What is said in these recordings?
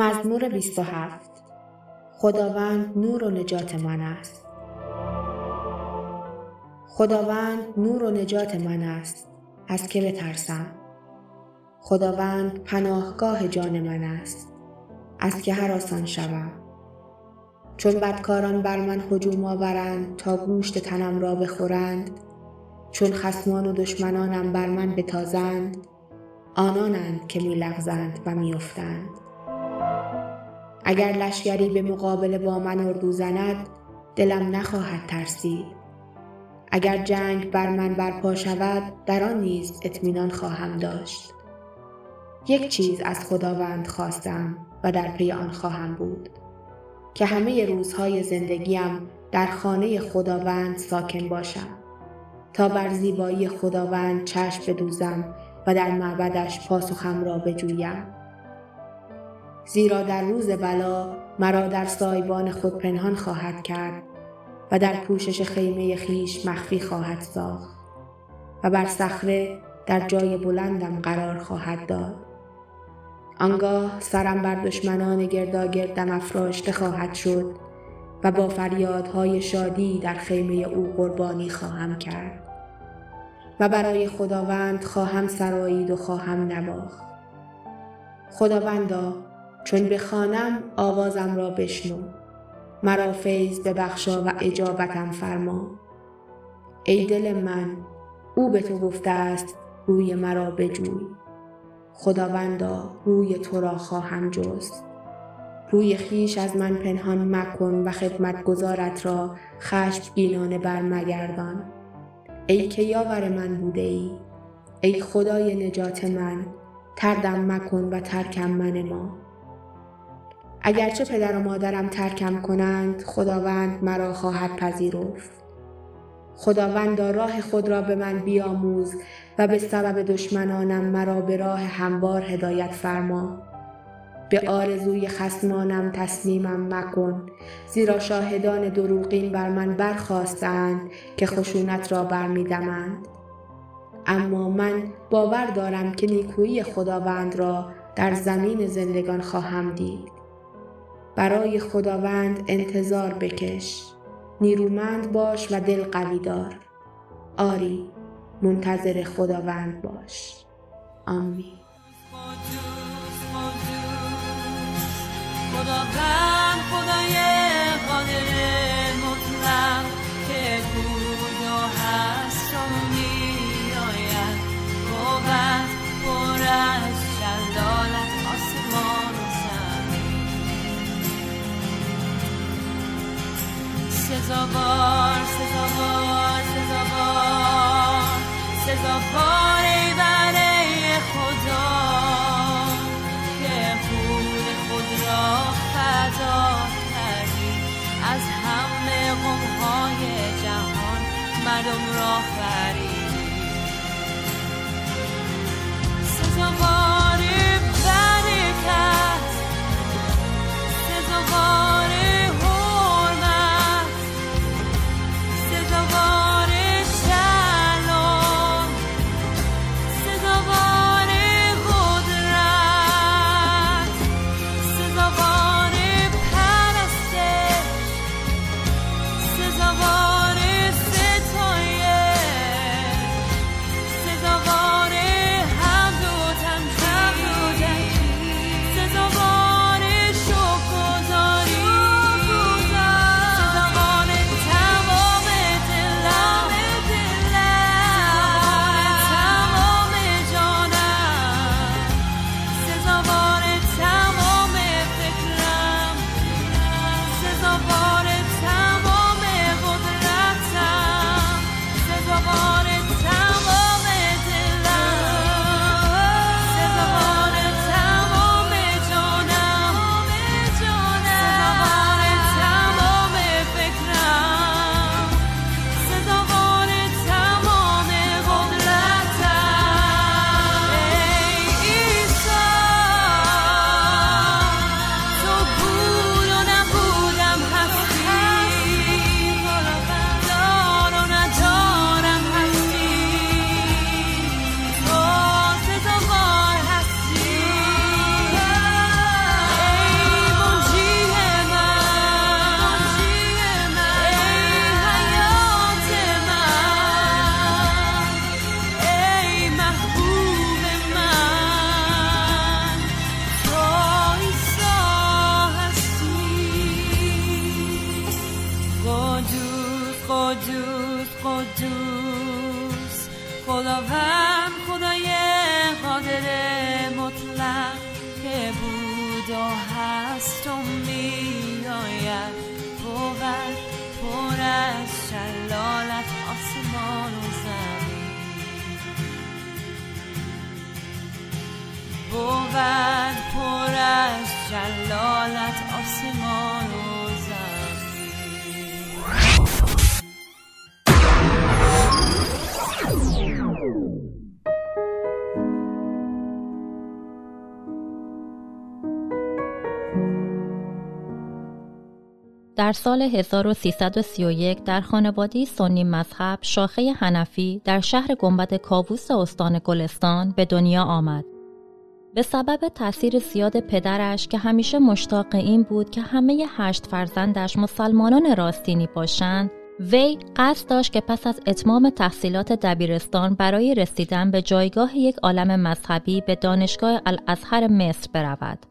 مزمور 27 خداوند نور و نجات من است. خداوند نور و نجات من است. از که بترسم؟ خداوند پناهگاه جان من است. از که هراسان شوم؟ چون بدکاران بر من هجوم آورند تا گوشت تنم را بخورند چون خسمان و دشمنانم بر من بتازند آنانند که میلغزند و میافتند. اگر لشکری به مقابله با من اردو زند دلم نخواهد ترسید. اگر جنگ بر من برپا شود در آن نیز اطمینان خواهم داشت. یک چیز از خداوند خواستم و در پی آن خواهم بود که همه روزهای زندگیم در خانه خداوند ساکن باشم. تا بر زیبایی خداوند چشم بدوزم و در معبدش پاسخم را بجویم. زیرا در روز بلا مرا در سایبان خود پنهان خواهد کرد و در پوشش خیمه خیش مخفی خواهد ساخت و بر صخره در جای بلندم قرار خواهد داد. آنگاه سرم بر دشمنان گرداگردم افراشته خواهد شد و با فریادهای شادی در خیمه او قربانی خواهم کرد و برای خداوند خواهم سرایید و خواهم نواخت. خداوندا چون بخوانم آوازم را بشنو. مرا فیض ببخشا و اجابتم فرما. ای دل من او به تو گفته است روی مرا بجوی. خداوندا روی تو را خواهم جست. روی خیش از من پنهان مکن و خدمتگزارت را خشمگینانه برمگردان. ای که یاور من بوده ای ای خدای نجات من تردم مکن و ترکم من ما. اگرچه پدر و مادرم ترکم کنند خداوند مرا خواهد پذیرفت. خداوند راه خود را به من بیاموز و به سبب دشمنانم مرا به راه هموار هدایت فرما. به آرزوی خسمانم تسلیمم مکن زیرا شاهدان دروغین بر من برخواستند که خشونت را برمیدمند. اما من باور دارم که نیکویی خداوند را در زمین زندگان خواهم دید. برای خداوند انتظار بکش. نیرومند باش و دل قوی دار. آری منتظر خداوند باش. آمین. خداوند خدای قادر مطلق که بود و هست و میآید. بود پر سزاوار سزاوار سزاوار سزاوار ای بنده خدا که خون خود را فدا کردی. از همه غمهای جهان مردم را فریاد خداوند خدای قادر مطلق که بود و هست و میآید. بود پر از شلالت آسمان و زمین. بود پر از شلالت آسمان و در سال 1331 در خانواده سنی مذهب شاخه هنفی در شهر گنبد کاووس استان گلستان به دنیا آمد. به سبب تاثیر زیاد پدرش که همیشه مشتاق این بود که همه هشت فرزندش مسلمانان راستینی باشند، وی قصد داشت که پس از اتمام تحصیلات دبیرستان برای رسیدن به جایگاه یک عالم مذهبی به دانشگاه الازهر مصر برود.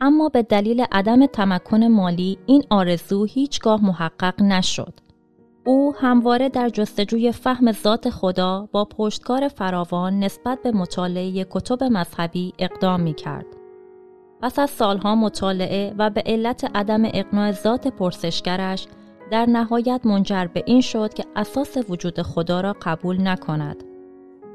اما به دلیل عدم تمکن مالی این آرزو هیچگاه محقق نشد. او همواره در جستجوی فهم ذات خدا با پشتکار فراوان نسبت به مطالعه کتب مذهبی اقدام می کرد. پس از سالها مطالعه و به علت عدم اقناع ذات پرسشگرش در نهایت منجر به این شد که اساس وجود خدا را قبول نکند.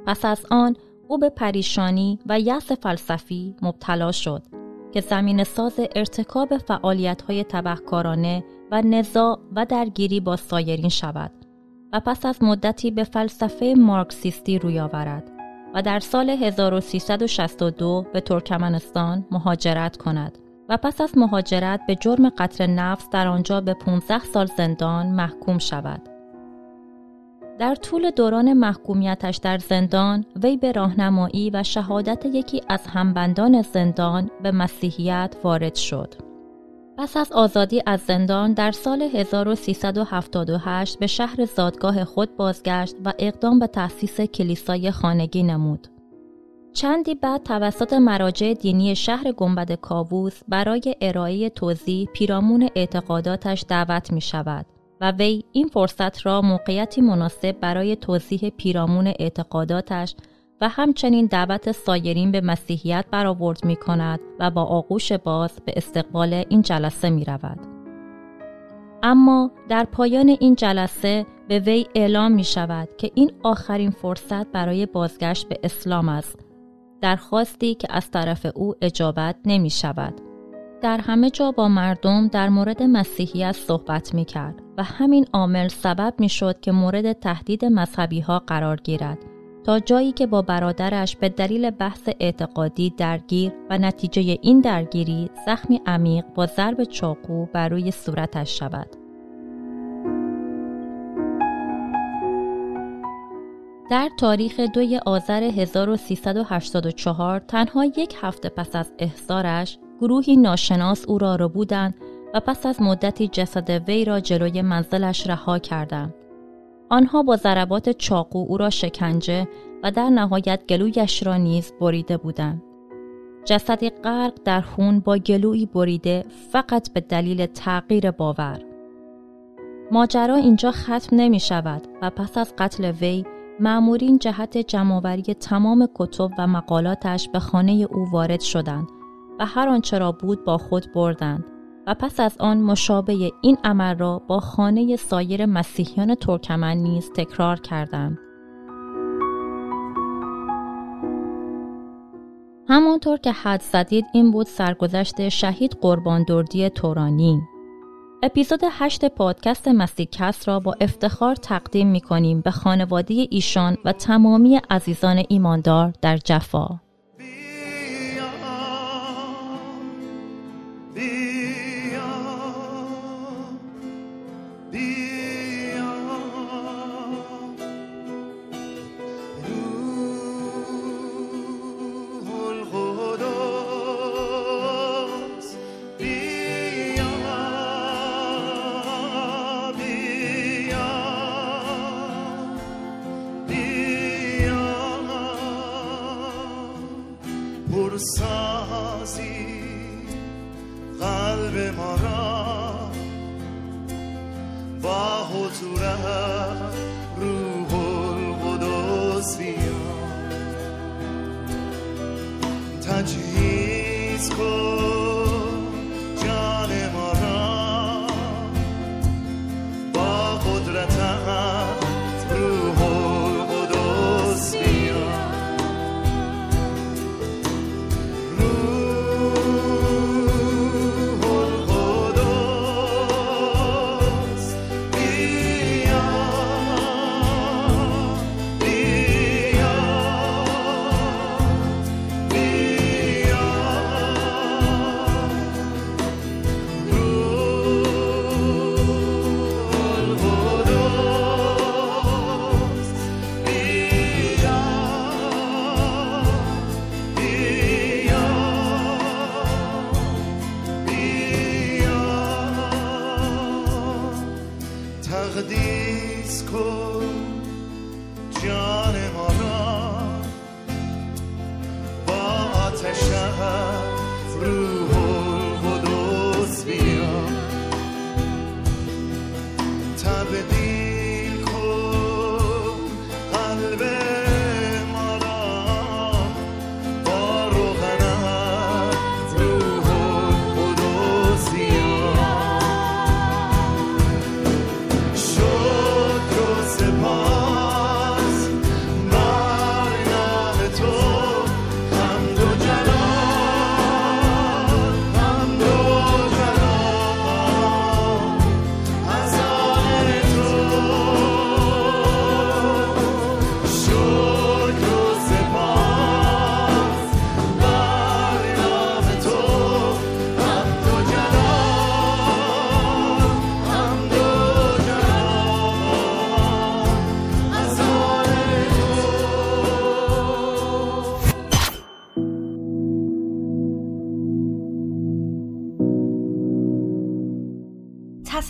پس از آن او به پریشانی و یأس فلسفی مبتلا شد که زمین ساز ارتکاب فعالیت های تبهکارانه و نزاع و درگیری با سایرین شود و پس از مدتی به فلسفه مارکسیستی روی آورد و در سال 1362 به ترکمنستان مهاجرت کند و پس از مهاجرت به جرم قتل نفس در آنجا به 15 سال زندان محکوم شود. در طول دوران محکومیتش در زندان وی به راهنمایی و شهادت یکی از همبندان زندان به مسیحیت وارد شد. پس از آزادی از زندان در سال 1378 به شهر زادگاه خود بازگشت و اقدام به تأسیس کلیسای خانگی نمود. چندی بعد توسط مراجع دینی شهر گنبد کاووس برای ارائه توضیح پیرامون اعتقاداتش دعوت می شود و وی این فرصت را موقعیتی مناسب برای توضیح پیرامون اعتقاداتش و همچنین دعوت سایرین به مسیحیت برآورد می کند و با آغوش باز به استقبال این جلسه می رود. اما در پایان این جلسه به وی اعلام می شود که این آخرین فرصت برای بازگشت به اسلام است. درخواستی که از طرف او اجابت نمی شود. در همه جا با مردم در مورد مسیحیت صحبت می کرد و همین عامل سبب می شد که مورد تهدید مذهبی ها قرار گیرد تا جایی که با برادرش به دلیل بحث اعتقادی درگیر و نتیجه این درگیری زخمی عمیق با ضرب چاقو بر روی صورتش شود. در تاریخ دوی آذر 1384 تنها یک هفته پس از احضارش گروهی ناشناس او را رو بودند و پس از مدتی جسد وی را جلوی منزلش رها کردند. آنها با ضربات چاقو او را شکنجه و در نهایت گلویش را نیز بریده بودند. جسدی غرق در خون با گلویی بریده فقط به دلیل تغییر باور. ماجرا اینجا ختم نمی شود و پس از قتل وی معمورین جهت جمعآوری تمام کتب و مقالاتش به خانه او وارد شدند و هر آنچه را بود با خود بردند و پس از آن مشابه این عمل را با خانه سایر مسیحیان ترکمن نیز تکرار کردند. همانطور که حد زدید این بود سرگذشت شهید قربان دردی تورانی. اپیزود 8 پادکست مسیحکست را با افتخار تقدیم می کنیم به خانواده ایشان و تمامی عزیزان ایماندار در جفا. سازی قلب ما را با حضور روح القدس بیا تجهیز کن.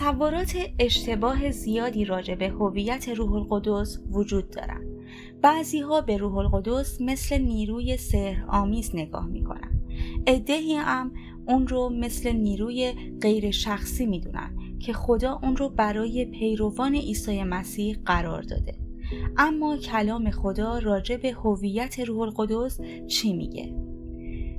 تصورات اشتباه زیادی راجع به هویت روح القدس وجود دارند. بعضی ها به روح القدس مثل نیروی سحر آمیز نگاه می‌کنن. ادهی هم اون رو مثل نیروی غیر شخصی می‌دونن که خدا اون رو برای پیروان عیسی مسیح قرار داده. اما کلام خدا راجع به هویت روح القدس چی میگه؟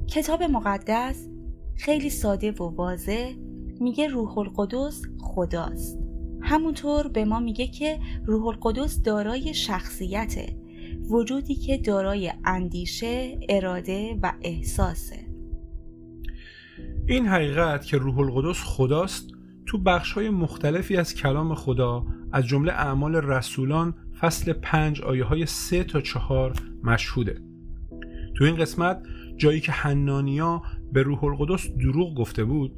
کتاب مقدس خیلی ساده و واضح میگه روح القدس خداست. همونطور به ما میگه که روح القدس دارای شخصیته وجودی که دارای اندیشه، اراده و احساسه. این حقیقت که روح القدس خداست تو بخش های مختلفی از کلام خدا از جمله اعمال رسولان فصل پنج آیه های سه تا چهار مشهوده. تو این قسمت جایی که حنانیا به روح القدس دروغ گفته بود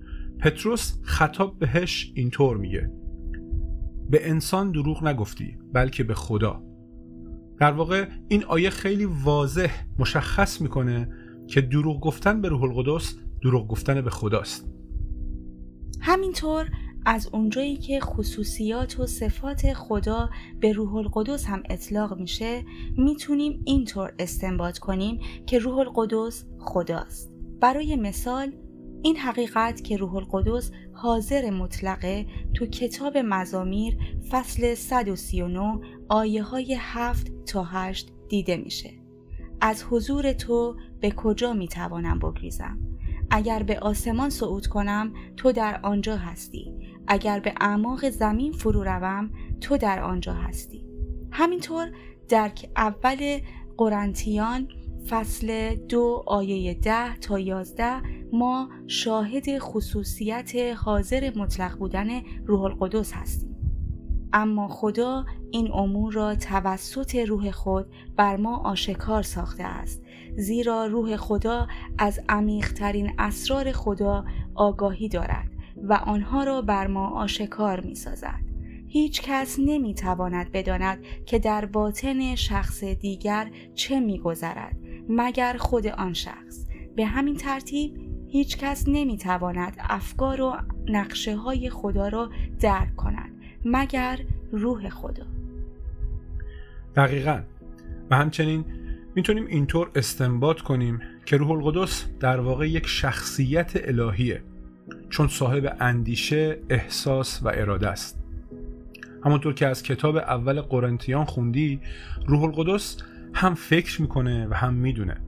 پتروس خطاب بهش اینطور میگه. به انسان دروغ نگفتی بلکه به خدا. در واقع این آیه خیلی واضح مشخص می‌کنه که دروغ گفتن به روح القدس دروغ گفتن به خداست. همینطور از اونجایی که خصوصیات و صفات خدا به روح القدس هم اطلاق میشه می‌تونیم اینطور استنباط کنیم که روح القدس خداست. برای مثال این حقیقت که روح القدس حاضر مطلقه تو کتاب مزامیر فصل 139 آیه های 7 تا 8 دیده میشه. از حضور تو به کجا می‌توانم بگریزم؟ اگر به آسمان صعود کنم تو در آنجا هستی. اگر به اعماق زمین فرو روم تو در آنجا هستی. همینطور در اول قرنتیان فصل دو آیه ده تا یازده ما شاهد خصوصیت حاضر مطلق بودن روح القدس هستیم اما خدا این امور را توسط روح خود بر ما آشکار ساخته است زیرا روح خدا از عمیقترین اسرار خدا آگاهی دارد و آنها را بر ما آشکار می سازد. هیچ کس نمی تواند بداند که در باطن شخص دیگر چه می گذرد مگر خود آن شخص به همین ترتیب هیچ کس نمی تواند افکار و نقشه های خدا را درک کند مگر روح خدا. دقیقا. و همچنین می‌تونیم اینطور استنباط کنیم که روح القدس در واقع یک شخصیت الهیه چون صاحب اندیشه، احساس و اراده است. همونطور که از کتاب اول قرنتیان خوندی روح القدس هم فکر می‌کنه و هم می‌دونه.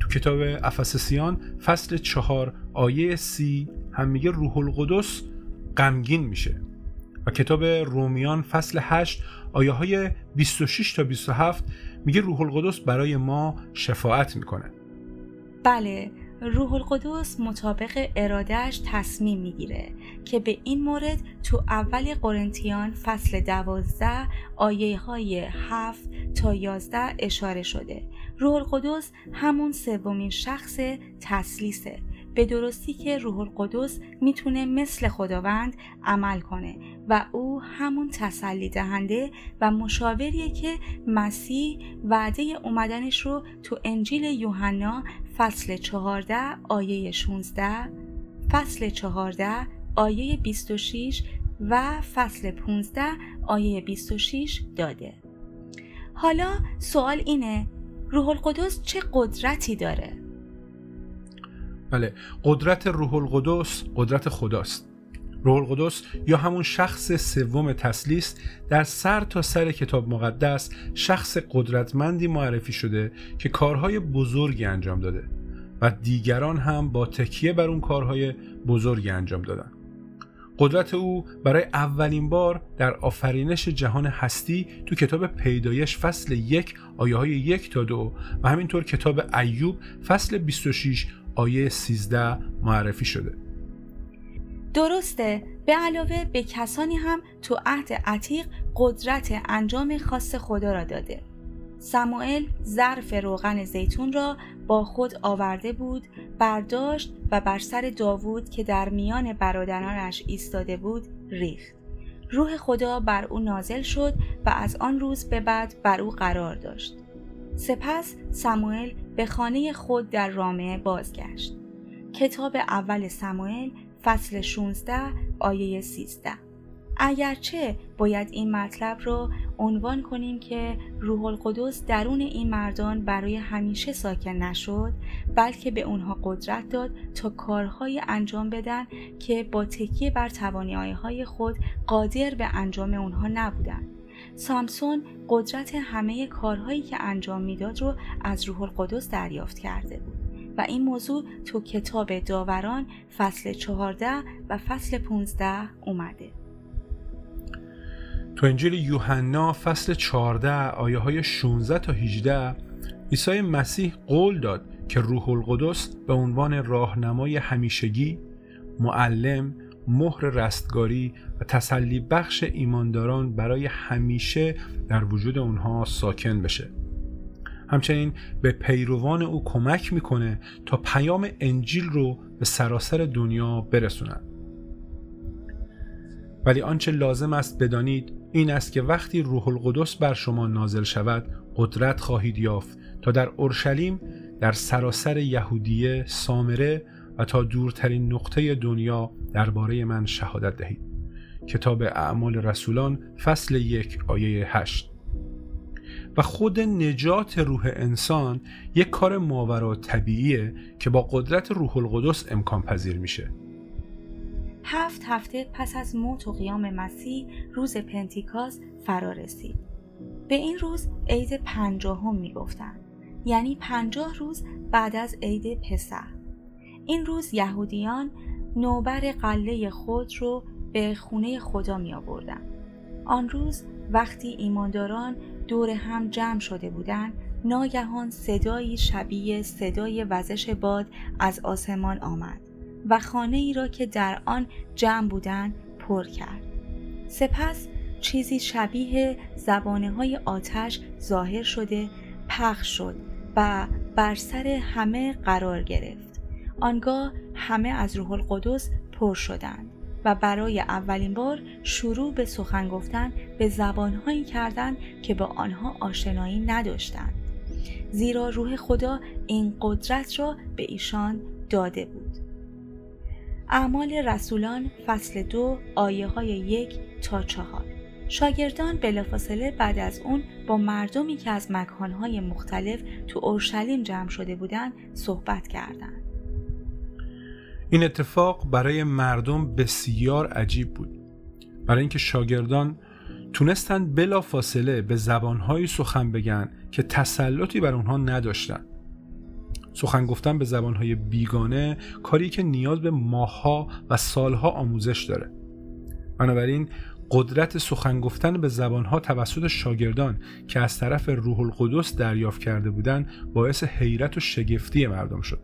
تو کتاب افسسیان فصل چهار آیه سی هم میگه روح القدس غمگین میشه. و کتاب رومیان فصل 8 آیه های 26 تا 27 میگه روح القدس برای ما شفاعت می‌کنه. بله روح القدس مطابق ارادهش تصمیم می‌گیره که به این مورد تو اول قرنتیان فصل دوازده آیه های هفت تا یازده اشاره شده. روح القدس همون سومین شخص تسلیسه به درستی که روح القدس می‌تونه مثل خداوند عمل کنه و او همون تسلی دهنده و مشاوریه که مسیح وعده اومدنش رو تو انجیل یوحنا فصل 14 آیه 16 فصل 14 آیه 26 و فصل 15 آیه 26 داده. حالا سوال اینه روح القدس چه قدرتی داره؟ بله قدرت روح القدس قدرت خداست روح القدس یا همون شخص سوم تسلیس در سر تا سر کتاب مقدس شخص قدرتمندی معرفی شده که کارهای بزرگی انجام داده و دیگران هم با تکیه بر اون کارهای بزرگی انجام دادن قدرت او برای اولین بار در آفرینش جهان هستی تو کتاب پیدایش فصل یک آیه های یک تا دو و همینطور کتاب ایوب فصل 26 آیه 13 معرفی شده. درسته به علاوه به کسانی هم تو عهد عتیق قدرت انجام خاص خدا را داده. سموئل ظرف روغن زیتون را با خود آورده بود برداشت و بر سر داوود که در میان برادرانش ایستاده بود ریخت. روح خدا بر او نازل شد و از آن روز به بعد بر او قرار داشت. سپس سموئل به خانه خود در رامه بازگشت. کتاب اول سموئل فصل 16 آیه 13 اگرچه باید این مطلب را عنوان کنیم که روح القدس درون این مردان برای همیشه ساکن نشد بلکه به اونها قدرت داد تا کارهای انجام بدن که با تکیه بر توانایی های خود قادر به انجام اونها نبودند. سامسون قدرت همه کارهایی که انجام می‌داد رو از روح القدس دریافت کرده بود و این موضوع تو کتاب داوران فصل 14 و فصل 15 اومده. تو انجیل یوحنا فصل 14 آیه های 16 تا 18 عیسی مسیح قول داد که روح القدس به عنوان راهنمای همیشگی، معلم، مهر رستگاری و تسلی بخش ایمانداران برای همیشه در وجود اونها ساکن بشه. همچنین به پیروان او کمک می‌کنه تا پیام انجیل رو به سراسر دنیا برسونن. ولی آنچه لازم است بدانید این است که وقتی روح القدس بر شما نازل شود قدرت خواهید یافت تا در اورشلیم در سراسر یهودیه سامره و تا دورترین نقطه دنیا درباره من شهادت دهید. کتاب اعمال رسولان فصل یک آیه هشت. و خود نجات روح انسان یک کار ماورا طبیعیه که با قدرت روح القدس امکان پذیر میشه. هفت هفته پس از موت و قیام مسیح روز پنتیکاس فرا رسید. به این روز عید پنجاهم می‌گفتند یعنی پنجاه روز بعد از عید پسح. این روز یهودیان نوبر قله خود رو به خونه خدا می آوردن. آن روز وقتی ایمانداران دور هم جمع شده بودند ناگهان صدایی شبیه صدای وزش باد از آسمان آمد و خانه ای را که در آن جمع بودند پر کرد. سپس چیزی شبیه زبانه های آتش ظاهر شده پخش شد و بر سر همه قرار گرفت. آنگاه همه از روح القدس پر شدند و برای اولین بار شروع به سخن گفتن به زبانهایی کردند که با آنها آشنایی نداشتند. زیرا روح خدا این قدرت را به ایشان داده بود. اعمال رسولان فصل دو آیه های یک تا چهار شاگردان بلافاصله بعد از اون با مردمی که از مکانهای مختلف تو اورشلیم جمع شده بودند صحبت کردند. این اتفاق برای مردم بسیار عجیب بود. برای اینکه شاگردان تونستند بلا فاصله به زبانهایی سخن بگن که تسلطی بر اونها نداشتند. سخن گفتن به زبانهای بیگانه کاری که نیاز به ماهها و سالها آموزش داره. بنابراین قدرت سخن گفتن به زبانها توسط شاگردان که از طرف روح القدس دریافت کرده بودند باعث حیرت و شگفتی مردم شد.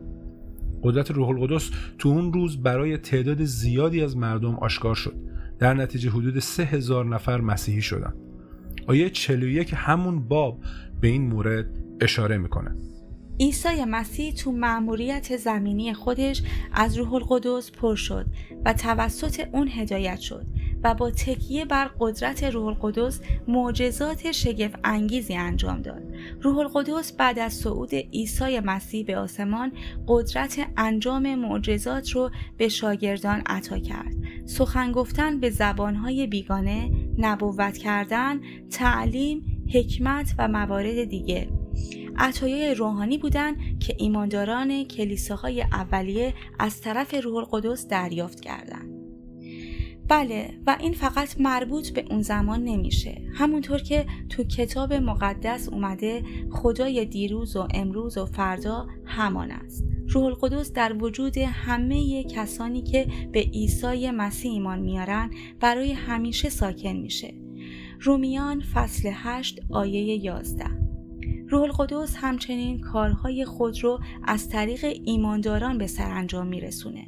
قدرت روح القدس تو اون روز برای تعداد زیادی از مردم آشکار شد. در نتیجه حدود سه هزار نفر مسیحی شدند. آیه 41 همون باب به این مورد اشاره می‌کنه. عیسی مسیح تو مأموریت زمینی خودش از روح القدس پر شد و توسط اون هدایت شد و با تکیه بر قدرت روح القدس معجزات شگفت انگیزی انجام داد. روح القدس بعد از صعود عیسی مسیح به آسمان قدرت انجام معجزات رو به شاگردان عطا کرد. سخن گفتن به زبانهای بیگانه، نبوت کردن، تعلیم، حکمت و موارد دیگه عطایای روحانی بودند که ایمانداران کلیساهای اولیه از طرف روح القدس دریافت کردند. بله و این فقط مربوط به اون زمان نمیشه. همونطور که تو کتاب مقدس اومده خدای دیروز و امروز و فردا همان است. روح القدس در وجود همه کسانی که به عیسی مسیح ایمان میارن برای همیشه ساکن میشه. رومیان فصل 8 آیه 11 روح القدس همچنین کارهای خود رو از طریق ایمانداران به سرانجام میرسونه.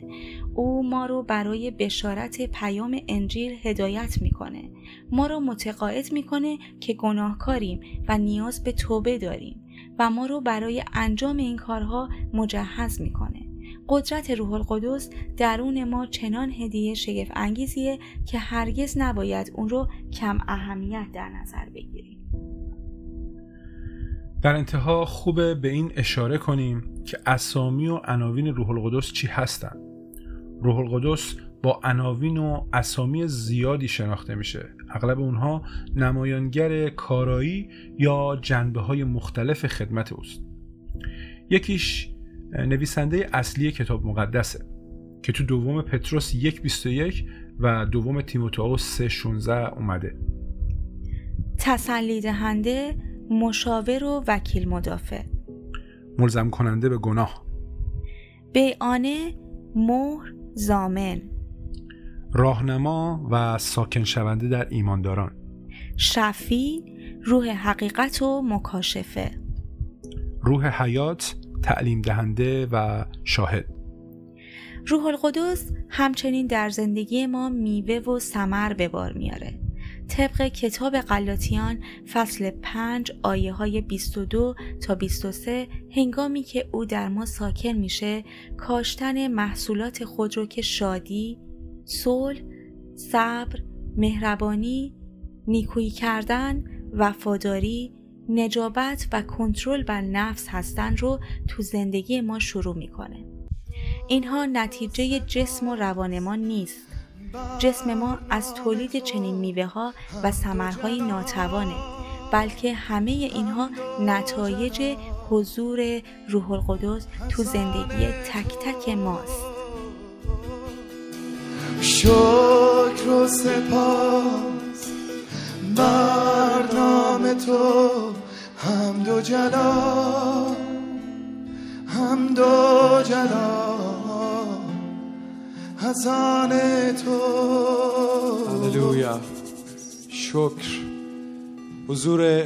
او ما رو برای بشارت پیام انجیل هدایت می‌کنه. ما رو متقاعد می‌کنه که گناهکاریم و نیاز به توبه داریم و ما رو برای انجام این کارها مجهز می‌کنه. قدرت روح القدس درون ما چنان هدیه شگفت انگیزیه که هرگز نباید اون رو کم اهمیت در نظر بگیریم. در انتها خوبه به این اشاره کنیم که اسامی و عناوین روح القدس چی هستند. روح القدس با عناوین و اسامی زیادی شناخته میشه. اغلب اونها نمایانگر کارایی یا جنبه های مختلف خدمت اوست. یکیش نویسنده اصلی کتاب مقدسه که تو دوم پتروس 1.21 و دوم تیموتائوس 3.16 اومده. تسلی دهنده مشاور و وکیل مدافع. ملزم کننده به گناه. بیانه مهر زامن. راهنما و ساکن شونده در ایمانداران. شفی روح حقیقت و مکاشفه. روح حیات تعلیم دهنده و شاهد. روح القدس همچنین در زندگی ما میوه و سمر به بار میاره. طبق کتاب قلاتیان فصل 5 آیه های 22 تا 23 هنگامی که او در ما ساکن میشه کاشتن محصولات خود رو که شادی، صلح، صبر، مهربانی، نیکویی کردن، وفاداری، نجابت و کنترل بر نفس هستن رو تو زندگی ما شروع می‌کنه. اینها نتیجه جسم و روان ما نیست جسم ما از تولید چنین میوه ها و ثمرهای ناتوانه بلکه همه اینها نتایج حضور روح القدس تو زندگی تک تک ماست. شکر و سپاس بر نام تو حمد و جلال حمد و جلال. حسن تو. هللویا. شکر. حضور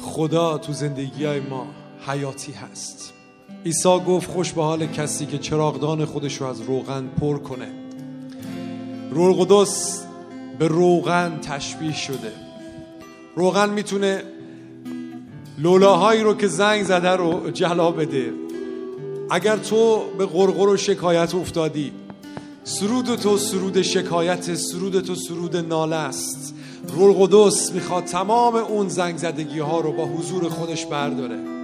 خدا تو زندگی های ما حیاتی هست. عیسی گفت خوش به حال کسی که چراغدان خودش رو از روغن پر کنه. روح القدس به روغن تشبیه شده. روغن می‌تونه لولاهایی رو که زنگ زده رو جلا بده. اگر تو به غرغر و شکایت افتادی سرود تو سرود شکایت سرود تو سرود ناله است. رول قدس می‌خواد تمام اون زنگ زدگی ها رو با حضور خودش برداره.